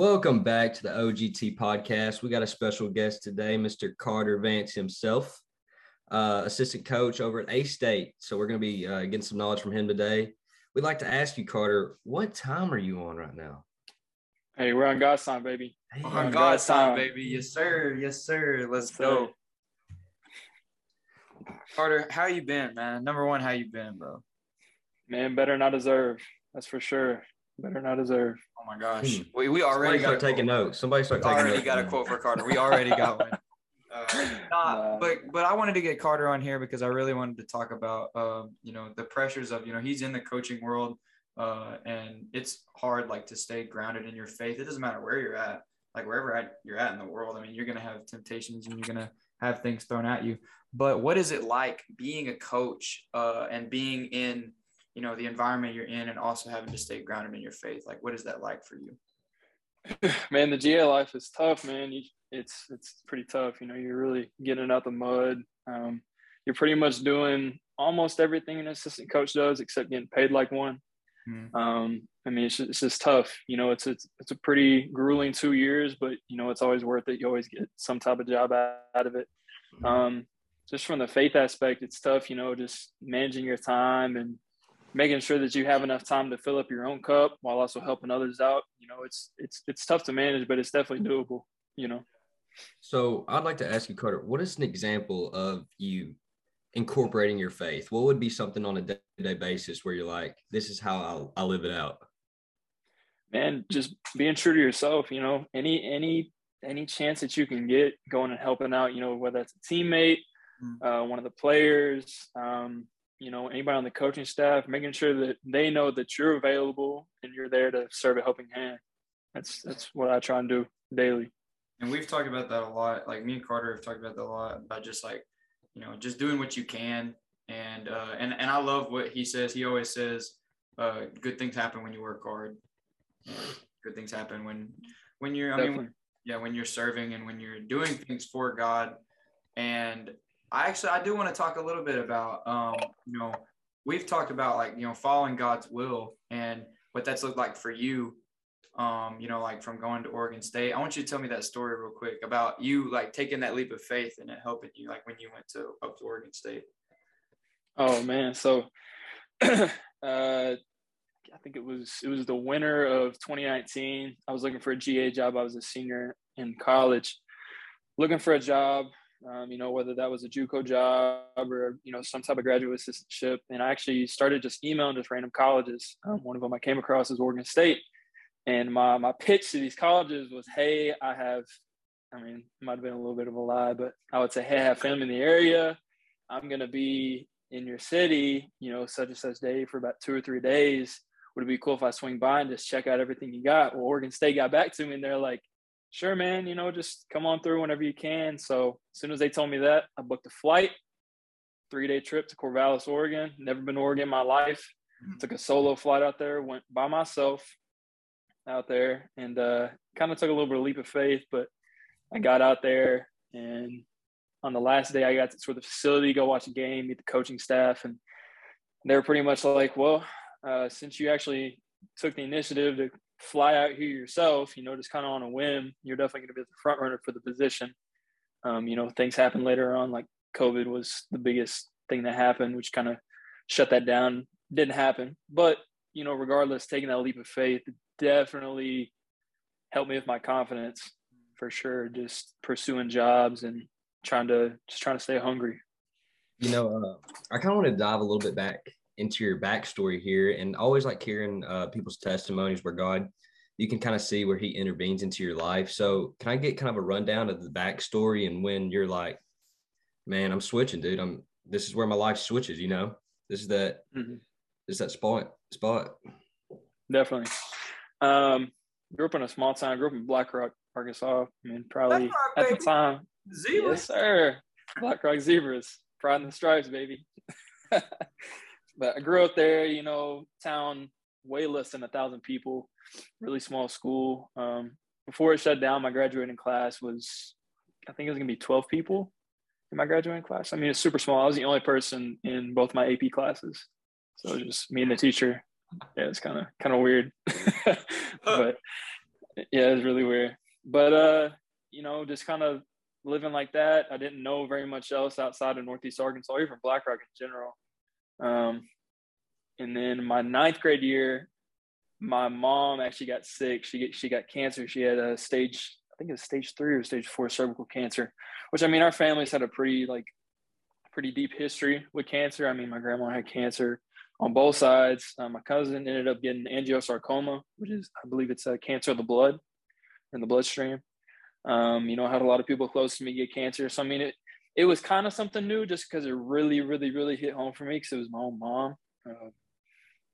Welcome back to the OGT podcast. We got a special guest today, Mr. Carter Vance himself, uh, assistant coach over at A State. So we're going to be uh, getting some knowledge from him today. We'd like to ask you, Carter, what time are you on right now? Hey, we're on God's time, baby. Hey, on on God's God's time, time. baby. Yes, sir. Yes, sir. Let's go. Carter, how you been, man? Number one, how you been, bro? Man, better not deserve. That's for sure. Better not deserve. Oh my gosh, Hmm. we, we Somebody already got a taking quote. notes. Somebody start We taking already notes. got a quote for Carter. We already got one. Uh, nah, Nah. but but I wanted to get Carter on here because I really wanted to talk about um, you know the pressures of you know he's in the coaching world uh, and it's hard like to stay grounded in your faith. It doesn't matter where you're at, like wherever at, you're at in the world. I mean, you're gonna have temptations and you're gonna have things thrown at you. But what is it like being a coach uh, and being in you know the environment you're in and also having to stay grounded in your faith? Like, what is that like for you? Man, the GA life is tough, man. You, it's it's pretty tough. You know, you're really getting out the mud. Um, you're pretty much doing almost everything an assistant coach does, except getting paid like one. Hmm. Um, I mean, it's just, it's just tough. You know, it's it's it's a pretty grueling two years, but you know, it's always worth it. You always get some type of job out, out of it. Um, just from the faith aspect, it's tough. You know, just managing your time and making sure that you have enough time to fill up your own cup while also helping others out. You know, it's it's it's tough to manage, but it's definitely doable. You know. So I'd like to ask you, Carter, what is an example of you incorporating your faith? What would be something on a day-to-day basis where you're like, this is how I, I live it out? man, just being true to yourself. You know, any any any chance that you can get, going and helping out. You know, whether that's a teammate, uh, one of the players, um, you know, anybody on the coaching staff, making sure that they know that you're available and you're there to serve a helping hand. That's that's what I try and do daily. And we've talked about that a lot. Like me and Carter have talked about that a lot about just like, you know, just doing what you can. And uh, and and I love what he says. He always says, uh, "Good things happen when you work hard. Good things happen when when you're. I mean, yeah, when you're serving and when you're doing things for God. And I actually I do want to talk a little bit about um, you know, we've talked about like, you know, following God's will and what that's looked like for you. Um, you know, like from going to Oregon State. I want you to tell me that story real quick about you like taking that leap of faith and it helping you like when you went to up to Oregon State. Oh man, so uh, I think it was it was the winter of 2019. I was looking for a GA job. I was a senior in college, looking for a job. Um, you know, whether that was a JUCO job or you know some type of graduate assistantship. And I actually started just emailing just random colleges. Um, one of them I came across is Oregon State, and my my pitch to these colleges was, "Hey, I have." I mean, might have been a little bit of a lie, but I would say, "Hey, I have family in the area. I'm gonna be in your city, you know, such and such day for about two or three days. Would it be cool if I swing by and just check out everything you got? Well, Oregon State got back to me and they're like, sure, man, you know, just come on through whenever you can. So as soon as they told me that, I booked a flight, three day trip to Corvallis, Oregon. Never been to Oregon in my life. Took a solo flight out there, went by myself out there and uh, kind of took a little bit of leap of faith, but I got out there and on the last day I got to tour the facility, go watch a game, meet the coaching staff, and they were pretty much like, "Well, uh, since you actually took the initiative to fly out here yourself, you know, just kind of on a whim, you're definitely going to be the front runner for the position." Um, you know, things happen later on, like COVID was the biggest thing that happened, which kind of shut that down. Didn't happen, but you know, regardless, taking that leap of faith definitely helped me with my confidence for sure. Just pursuing jobs and trying to just trying to stay hungry. You know, uh, I kind of want to dive a little bit back into your backstory here, and always like hearing uh, people's testimonies where God, you can kind of see where He intervenes into your life. So, can I get kind of a rundown of the backstory and when you're like, "Man, I'm switching, dude. I'm this is where my life switches." You know, this is that Mhm. this is that spot spot. Definitely. Um, grew up in a small town. Grew up in Black Rock, Arkansas. I mean, probably Black Rock, at the time. Zebras, Yes, sir. Black Rock Zebras, pride in the stripes, baby. but I grew up there. You know, town way less than a thousand people. Really small school. Um, before it shut down, my graduating class was, I think it was gonna be twelve people in my graduating class. I mean, it's super small. I was the only person in both my AP classes, so just me and the teacher. Yeah, it's kind of kind of weird, but Yeah, it's really weird. But uh, you know, just kind of living like that. I didn't know very much else outside of Northeast Arkansas, even Black Rock in general. Um, and then my ninth grade year, my mom actually got sick. She get, she got cancer. She had a stage, I think it was stage three or stage four cervical cancer. Which I mean, our family's had a pretty like pretty deep history with cancer. I mean, my grandma had cancer on both sides. Uh, my cousin ended up getting angiosarcoma, which is I believe it's a cancer of the blood in the bloodstream. Um, you know, I had a lot of people close to me get cancer. So I mean, it it was kind of something new just because it really, really, really hit home for me because it was my own mom. Uh,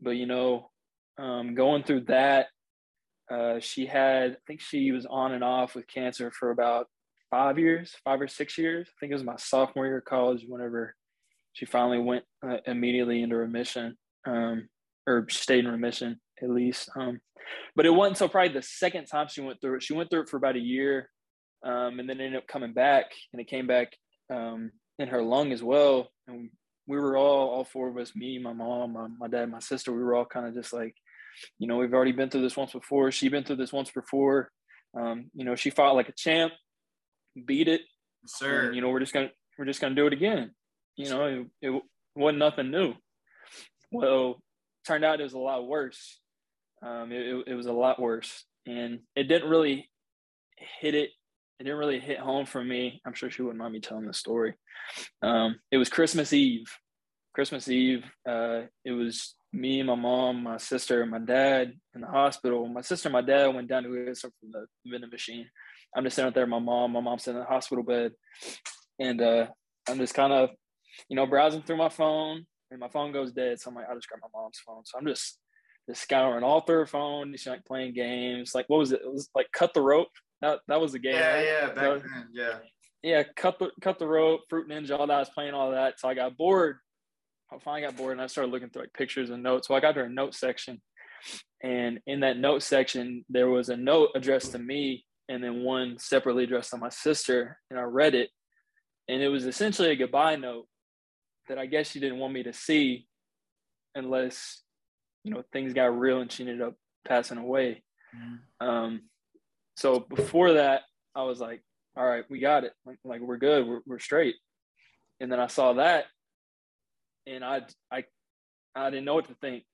but you know, um, going through that, uh, she had I think she was on and off with cancer for about five years, five or six years. I think it was my sophomore year of college whenever she finally went uh, immediately into remission, um, or stayed in remission at least. Um, but it wasn't until probably the second time she went through it. She went through it for about a year, um, and then ended up coming back, and it came back um, in her lung as well. And we were all, all four of us, me, my mom, my, my dad, my sister, we were all kind of just like, you know, we've already been through this once before. She'd been through this once before. Um, you know, she fought like a champ, beat it. Sir, And, you know, we're just gonna we're just gonna do it again. You know, it, it wasn't nothing new. Well, turned out it was a lot worse. Um, it, it was a lot worse, and it didn't really hit it. It didn't really hit home for me. I'm sure she wouldn't mind me telling the story. Um, it was Christmas Eve. Christmas Eve. Uh, it was me, my mom, my sister, and my dad in the hospital. My sister and my dad went down to get from the vending machine. I'm just sitting out there. My mom, my mom's in the hospital bed, and uh, I'm just kind of, you know, browsing through my phone, and my phone goes dead. So I'm like, I'll just grab my mom's phone. So I'm just just scouring all through her phone, just like playing games. Like what was it? It was like cut the rope. That that was the game. yeah, right? yeah, back So- then, yeah. yeah, cut the cut the rope, fruit ninja, all that. I was playing all that. So I got bored. I finally got bored and I started looking through like pictures and notes. So I got to a note section. And in that note section, there was a note addressed to me and then one separately addressed to my sister. And I read it. And it was essentially a goodbye note that I guess she didn't want me to see unless, you know, things got real and she ended up passing away. Mhm. Um, so before that, I was like, all right, we got it. Like, like we're good. We're, we're straight. And then I saw that and I, I, I didn't know what to think.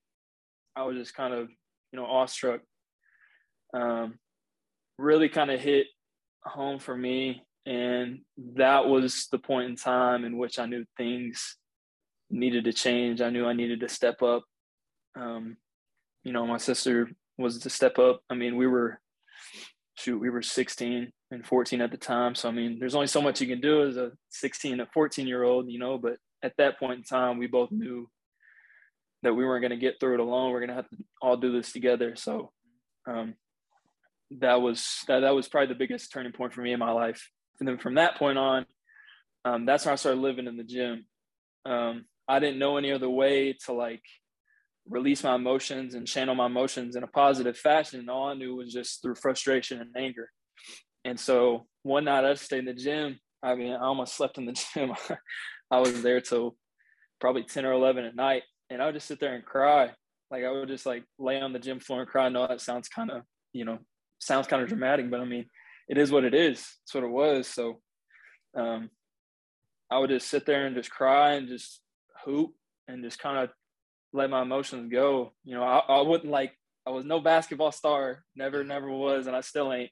I was just kind of, you know, awestruck. Um, really kind of hit home for me. And that was the point in time in which I knew things needed to change. I knew I needed to step up. Um, you know, my sister was to step up. I mean, we were, shoot, we were 16 and 14 at the time. So, I mean, there's only so much you can do as a 16 and 14 year old, you know, but at that point in time, we both knew that we weren't going to get through it alone. We're going to have to all do this together. So, um, that was that, that was probably the biggest turning point for me in my life. And then from that point on, um, that's when I started living in the gym. Um, I didn't know any other way to like release my emotions and channel my emotions in a positive fashion. And all I knew was just through frustration and anger. And so one night I stayed in the gym. I mean, I almost slept in the gym. I was there till probably 10 or 11 at night. And I would just sit there and cry. Like I would just like lay on the gym floor and cry. I know that sounds kind of, you know, sounds kind of dramatic, but I mean, it is what it is. It's what it was. So um, I would just sit there and just cry and just hoop and just kind of let my emotions go. You know, I, I wouldn't like, I was no basketball star, never, never was, and I still ain't.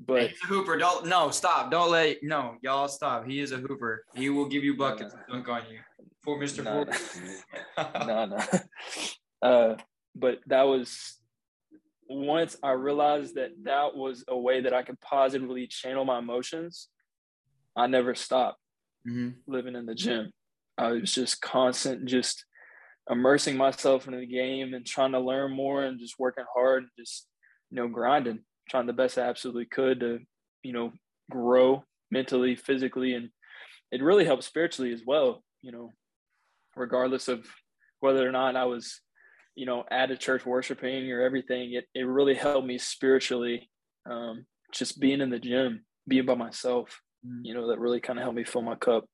But He's a hooper. Don't no stop. Don't let no y'all stop. He is a hooper. He will give you buckets and dunk on you. For Mr. No, Ford. no, no. Uh, but that was once I realized that that was a way that I could positively channel my emotions. I never stopped Mhm. living in the gym. I was just constant, just immersing myself into the game and trying to learn more and just working hard and just, you know, grinding, trying the best I absolutely could to, you know, grow mentally, physically, and it really helped spiritually as well, you know, regardless of whether or not I was, you know, at a church worshiping or everything, it, it really helped me spiritually. Um, just being in the gym, being by myself, Mhm. you know, that really kind of helped me fill my cup.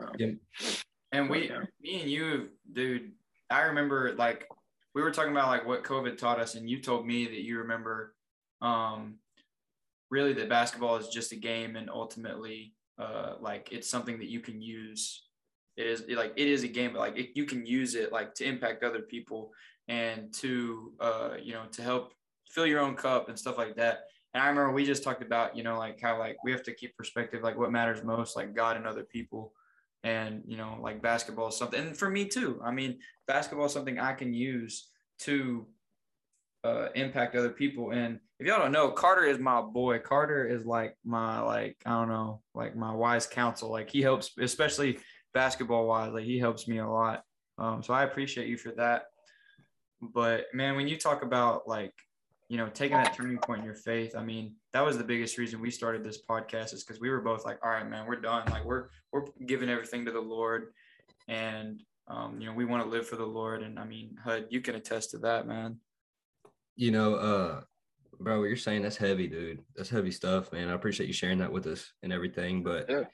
Um, Yeah. And we, Yeah. me and you, dude, I remember like we were talking about like what COVID taught us, and you told me that you remember um, really that basketball is just a game and ultimately uh, like it's something that you can use. It is like it is a game but like it, you can use it like to impact other people and to uh, you know to help fill your own cup and stuff like that. And i remember we just talked about you know like how like we have to keep perspective like what matters most like god and other people and you know like basketball is something and for me too i mean basketball is something i can use to uh, impact other people and if y'all don't know carter is my boy carter is like my like i don't know like my wise counsel like he helps especially basketball wise like he helps me a lot um, so i appreciate you for that but man when you talk about like you know taking that turning point in your faith i mean that was the biggest reason we started this podcast is because we were both like all right man we're done like we're we're giving everything to the lord and um, you know we want to live for the lord and i mean hud you can attest to that man You know, uh, bro, what you're saying that's heavy, dude. That's heavy stuff, man. I appreciate you sharing that with us and everything. But Yeah.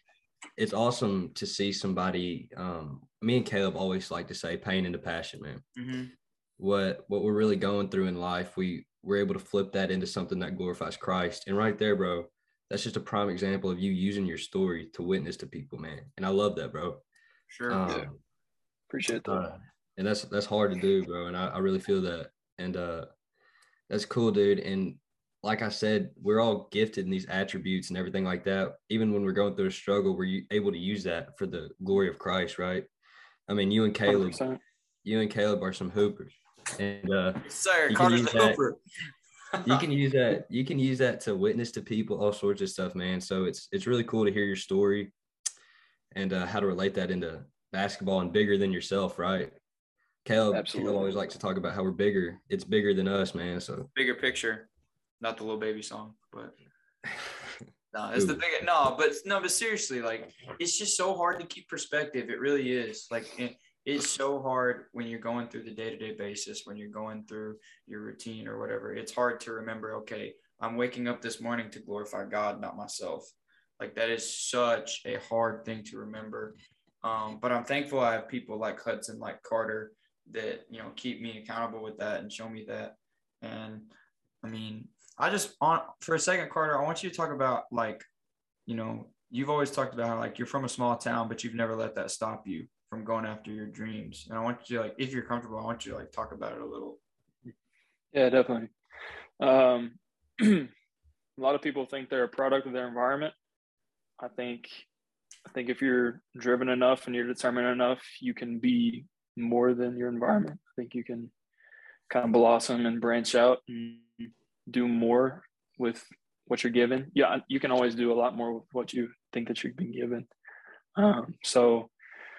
it's awesome to see somebody. Um, me and Caleb always like to say pain into passion, man. mm-hmm. What what we're really going through in life, we we're able to flip that into something that glorifies Christ. And right there, bro, that's just a prime example of you using your story to witness to people, man. And I love that, bro. sure Um, Appreciate that. uh, and that's that's hard to do, bro. And I, I really feel that. And uh that's cool, dude. And like I said, we're all gifted in these attributes and everything like that. Even when we're going through a struggle, we're able to use that for the glory of Christ, right? I mean, you and Caleb, 100%. you and Caleb are some hoopers, and uh, sir You can carter's use the that. hooper you can use that. You can use that to witness to people, all sorts of stuff, man. So it's it's really cool to hear your story, and uh, how to relate that into basketball and bigger than yourself, right? Caleb, Absolutely. Caleb always likes to talk about how we're bigger. It's bigger than us, man. So bigger picture not the little baby song but No, it's the Ooh. thing. No, but no, but seriously, like it's just so hard to keep perspective. It really is. Like it, it's so hard when you're going through the day to day basis, when you're going through your routine or whatever. It's hard to remember. Okay, I'm waking up this morning to glorify God, not myself. Like that is such a hard thing to remember. Um, but I'm thankful I have people like Hudson, like Carter, that you know keep me accountable with that and show me that. And I mean, I just on for a second, Carter, I want you to talk about like, you know, you've always talked about how like you're from a small town, but you've never let that stop you from going after your dreams. And I want you to like, if you're comfortable, I want you to like talk about it a little. Yeah, definitely. Um, a lot of people think they're a product of their environment. I think, I think if you're driven enough and you're determined enough, you can be more than your environment. I think you can kind of blossom and branch out and do more with what you're given. Yeah, you can always do a lot more with what you think that you've been given. Um, so,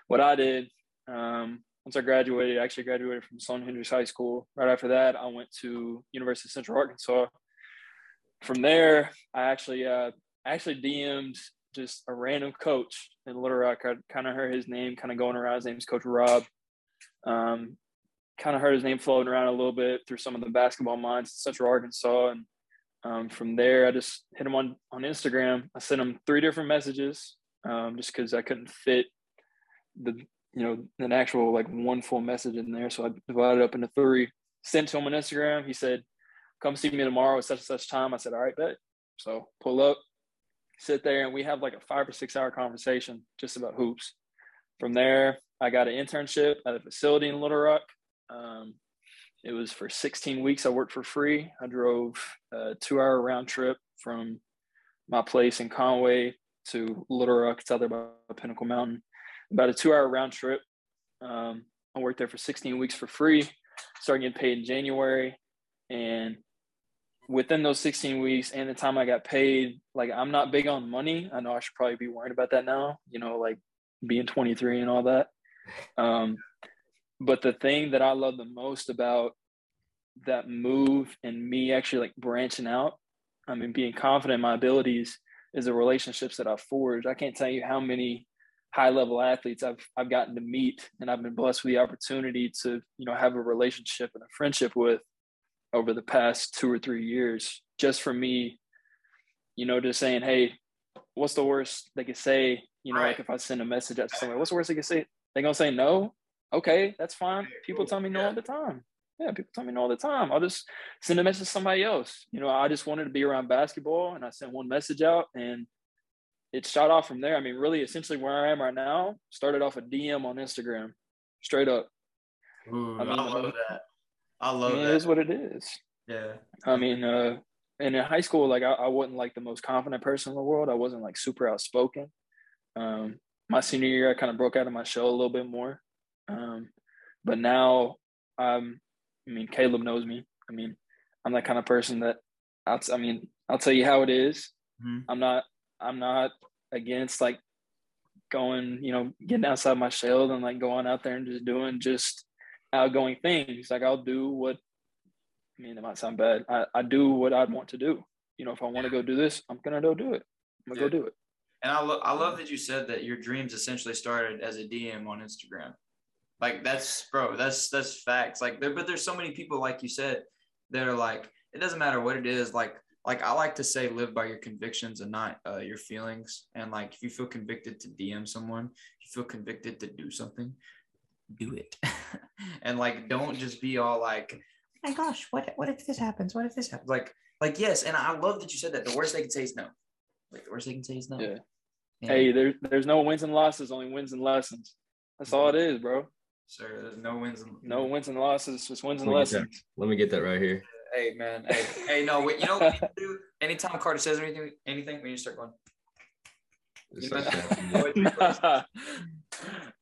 what I did um, once I graduated, I actually graduated from Sloan Hendrix High School. Right after that, I went to University of Central Arkansas. From there, I actually uh, actually DM'd just a random coach in Little Rock. I kind of heard his name kind of going around. His name's Coach Rob. Um, kind of heard his name floating around a little bit through some of the basketball minds in Central Arkansas, and um, from there, I just hit him on on Instagram. I sent him three different messages um, just because I couldn't fit the you know an actual like one full message in there, so I divided up into three. Sent to him on Instagram. He said, "Come see me tomorrow at such and such time." I said, "All right, bet." So pull up, sit there, and we have like a five or six hour conversation just about hoops. From there, I got an internship at a facility in Little Rock. Um, it was for 16 weeks. I worked for free. I drove a two hour round trip from my place in Conway to Little Rock. It's out there by Pinnacle Mountain. About a two hour round trip. Um, I worked there for 16 weeks for free. Started getting paid in January. And within those 16 weeks and the time I got paid, like I'm not big on money. I know I should probably be worried about that now, you know, like being 23 and all that. Um, but the thing that I love the most about that move and me actually like branching out, I mean, being confident in my abilities is the relationships that I've forged. I can't tell you how many high level athletes I've I've gotten to meet and I've been blessed with the opportunity to, you know, have a relationship and a friendship with over the past two or three years, just for me, you know, just saying, hey, what's the worst they could say? You know, Right. like if I send a message out to somebody, what's the worst they could say? they're gonna say no? Okay, that's fine. People tell me no Yeah. all the time. Yeah, people tell me no all the time. I'll just send a message to somebody else. You know, I just wanted to be around basketball and I sent one message out and it shot off from there. I mean, really, essentially where I am right now started off a DM on Instagram, straight up. Ooh, I, mean, I love that. I love I mean, that. It is what it is. Yeah. I mean, uh, and in high school, like I, I wasn't like the most confident person in the world. I wasn't like super outspoken. Um, my senior year, I kind of broke out of my shell a little bit more. Um, but now, I'm, I mean, Caleb knows me. I mean, I'm that kind of person that, I'll, I mean, I'll tell you how it is. Mm-hmm. I'm not, I'm not against like going, you know, getting outside my shell and like going out there and just doing just outgoing things. Like I'll do what, I mean, it might sound bad. I, I do what I'd want to do. You know, if I want to go do this, I'm gonna go do it. I'm gonna yeah. go do it. And I, lo- I love that you said that your dreams essentially started as a DM on Instagram. Like that's bro, that's that's facts. Like there, but there's so many people like you said that are like, it doesn't matter what it is. Like like I like to say, live by your convictions and not uh, your feelings. And like if you feel convicted to DM someone, you feel convicted to do something, do it. and like don't just be all like, oh my gosh, what what if this happens? What if this happens? Like like yes, and I love that you said that. The worst they can say is no. Like the worst they can say is no. Yeah. Hey, there's there's no wins and losses, only wins and lessons. That's all it is, bro. Sir, there's no wins and no wins and losses, just wins and lessons. Let me get that right here. Hey man, hey, hey, no, wait, you know what you do? Anytime Carter says anything, anything, when you start going. You know,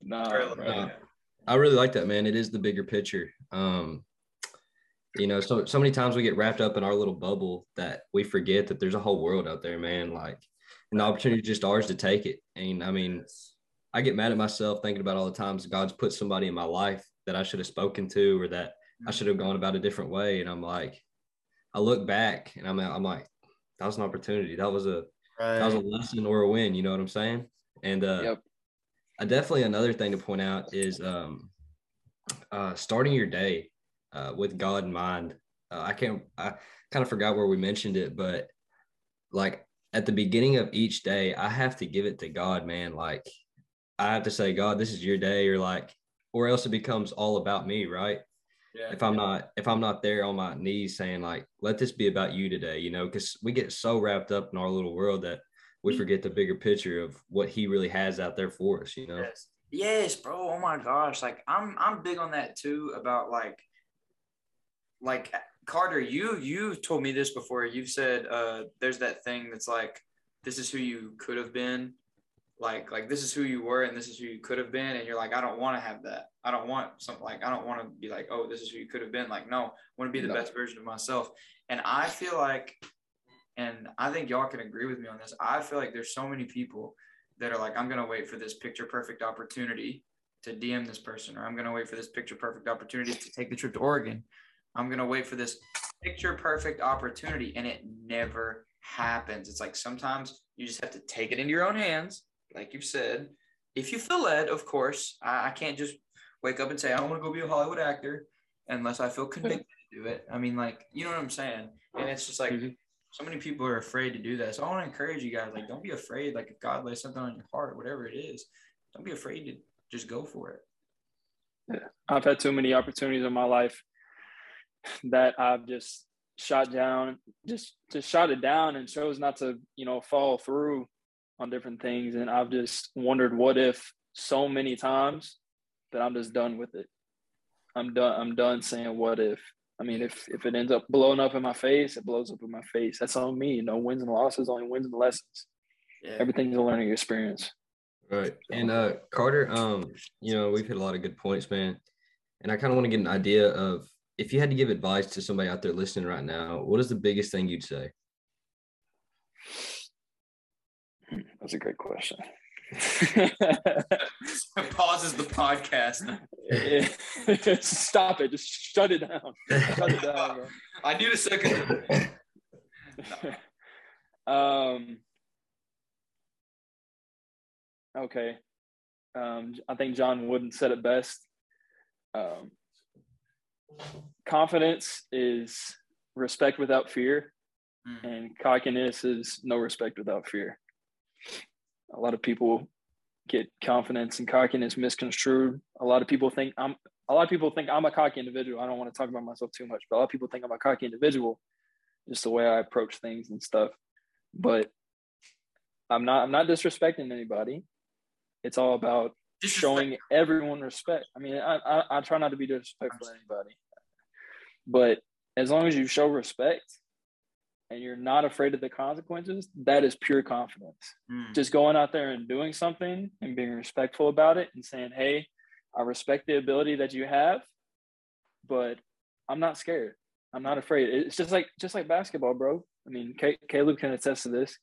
no, no, I really like that, man. It is the bigger picture. Um, you know, so so many times we get wrapped up in our little bubble that we forget that there's a whole world out there, man. Like, and the opportunity is just ours to take it. And I mean, I get mad at myself thinking about all the times God's put somebody in my life that I should have spoken to or that I should have gone about a different way. And I'm like, I look back and I'm I'm like, that was an opportunity. That was a right. that was a lesson or a win. You know what I'm saying? And uh, yep. I definitely another thing to point out is um, uh, starting your day uh, with God in mind. Uh, I can't. I kind of forgot where we mentioned it, but like at the beginning of each day, I have to give it to God, man. Like I have to say, God, this is your day, or like, or else it becomes all about me, right? Yeah, if I'm yeah. not if I'm not there on my knees saying like, let this be about you today, you know, because we get so wrapped up in our little world that we mm. forget the bigger picture of what he really has out there for us, you know. Yes. Yes, bro. Oh my gosh. Like I'm I'm big on that too about like like Carter, you you told me this before. You've said uh, there's that thing that's like this is who you could have been, like like this is who you were and this is who you could have been, and you're like I don't want to have that. I don't want something like I don't want to be like oh this is who you could have been. Like no, I want to be the no. best version of myself. And I feel like, and I think y'all can agree with me on this. I feel like there's so many people that are like I'm gonna wait for this picture perfect opportunity to DM this person, or I'm gonna wait for this picture perfect opportunity to take the trip to Oregon I'm going to wait for this picture perfect opportunity. And it never happens. It's like sometimes you just have to take it into your own hands, like you've said. If you feel led, of course, I, I can't just wake up and say, I don't want to go be a Hollywood actor unless I feel convicted to do it. I mean, like, you know what I'm saying? And it's just like, mm-hmm. so many people are afraid to do that. So I want to encourage you guys, like, don't be afraid. Like, if God lays something on your heart, whatever it is, don't be afraid to just go for it. Yeah. I've had too many opportunities in my life that I've just shot down, just just shot it down and chose not to, you know, fall through on different things. And I've just wondered what if so many times that I'm just done with it. I'm done. I'm done saying what if. I mean, if if it ends up blowing up in my face, it blows up in my face. That's on me. No wins and losses, only wins and lessons. Yeah. Everything's a learning experience. Right. And uh Carter, um, you know, we've hit a lot of good points, man. And I kind of want to get an idea of if you had to give advice to somebody out there listening right now, what is the biggest thing you'd say? That's a great question. Pauses the podcast. Stop it. Just shut it down. Shut it down, bro. I need a second. um, okay. Um, I think John Wooden said it best. Um, confidence is respect without fear, mm. and cockiness is no respect without fear. A lot of people get confidence and cockiness misconstrued. A lot of people think I'm a lot of people think I'm a cocky individual. I don't want to talk about myself too much, but a lot of people think I'm a cocky individual, just the way I approach things and stuff. But I'm not. I'm not disrespecting anybody. It's all about showing everyone respect. I mean, I, I, I try not to be disrespectful to anybody, but as long as you show respect and you're not afraid of the consequences, that is pure confidence. Mm. Just going out there and doing something and being respectful about it and saying, "Hey, I respect the ability that you have, but I'm not scared. I'm not afraid." It's just like just like basketball, bro. I mean, Caleb can attest to this.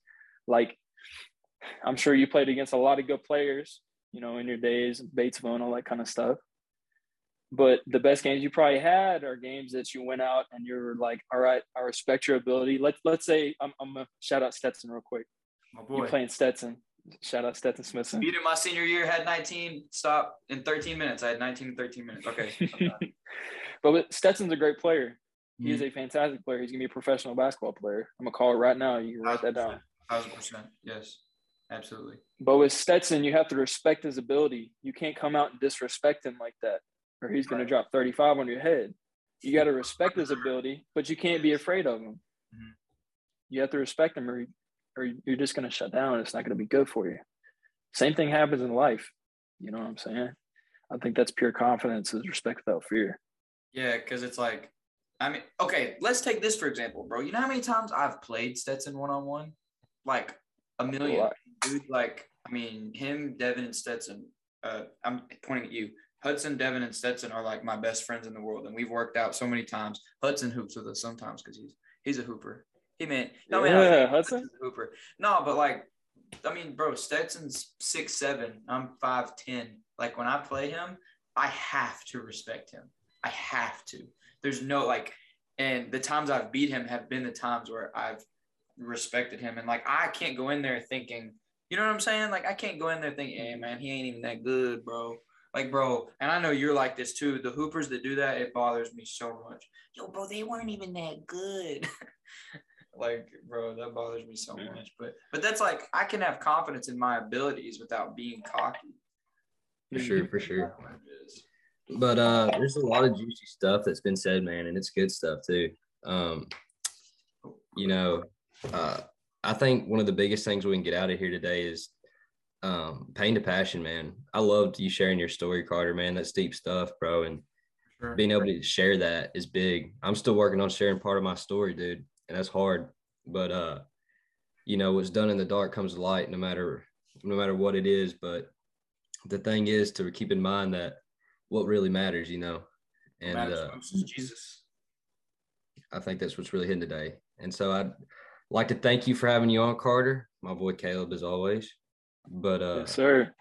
Like, I'm sure you played against a lot of good players, you know, in your days, Batesville and all that kind of stuff. But the best games you probably had are games that you went out and you're like, all right, I respect your ability. Let, let's say I'm, I'm going to shout out Stetson real quick. My boy. You're playing Stetson. Shout out Stetson Smithson. Beat him my senior year, had 19, stop in 13 minutes. I had 19 in 13 minutes. Okay. but Stetson's a great player. He mm-hmm. is a fantastic player. He's going to be a professional basketball player. I'm going to call it right now. You can write that down. 1000%. Yes. Absolutely. But with Stetson, you have to respect his ability. You can't come out and disrespect him like that, or he's going to drop 35 on your head. You got to respect his ability, but you can't be afraid of him. Mm-hmm. You have to respect him, or, or you're just going to shut down. It's not going to be good for you. Same thing happens in life. You know what I'm saying? I think that's pure confidence is respect without fear. Yeah, because it's like, I mean, okay, let's take this for example, bro. You know how many times I've played Stetson one on one? Like a million dude, like I mean, him, Devin, and Stetson. Uh, I'm pointing at you. Hudson, Devin, and Stetson are like my best friends in the world, and we've worked out so many times. Hudson hoops with us sometimes because he's he's a hooper. He meant no, yeah, man, Hudson hooper. No, but like, I mean, bro, Stetson's six seven. I'm five ten. Like when I play him, I have to respect him. I have to. There's no like, and the times I've beat him have been the times where I've respected him, and like I can't go in there thinking you know what I'm saying? Like I can't go in there thinking, hey man, he ain't even that good, bro. Like, bro, and I know you're like this too. The hoopers that do that, it bothers me so much. Yo, bro, they weren't even that good. like, bro, that bothers me so much. But but that's like I can have confidence in my abilities without being cocky. For sure, for sure. But uh there's a lot of juicy stuff that's been said, man, and it's good stuff too. Um, you know, uh I think one of the biggest things we can get out of here today is um, pain to passion, man. I loved you sharing your story, Carter, man. That's deep stuff, bro. And sure. being able to share that is big. I'm still working on sharing part of my story, dude, and that's hard. But uh, you know, what's done in the dark comes to light, no matter no matter what it is. But the thing is to keep in mind that what really matters, you know, and uh, Jesus. I think that's what's really hitting today. And so I'd like to thank you for having you on, Carter. My boy Caleb, as always. But uh, yes, sir.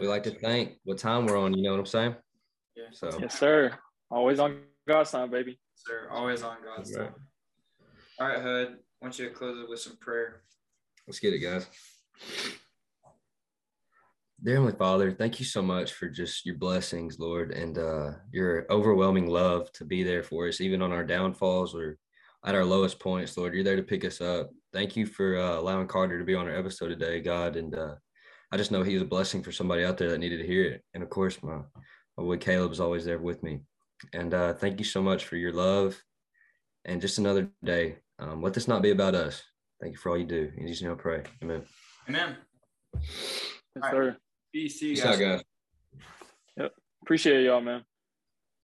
We like to thank what time we're on. You know what I'm saying? Yeah. So yes, sir. Always on God's time, baby. Sir, always on God's time. All right, Hud. I want you to close it with some prayer. Let's get it, guys. Dear Heavenly Father, thank you so much for just your blessings, Lord, and uh, your overwhelming love to be there for us, even on our downfalls or at our lowest points, Lord. You're there to pick us up. Thank you for uh, allowing Carter to be on our episode today, God. And uh, I just know he was a blessing for somebody out there that needed to hear it. And of course, my, my boy Caleb is always there with me. And uh, thank you so much for your love and just another day. Um, let this not be about us. Thank you for all you do. In Jesus' name I pray. Amen. Amen. Yes, sir. Peace, Peace out, guys. Yep. Appreciate y'all, man.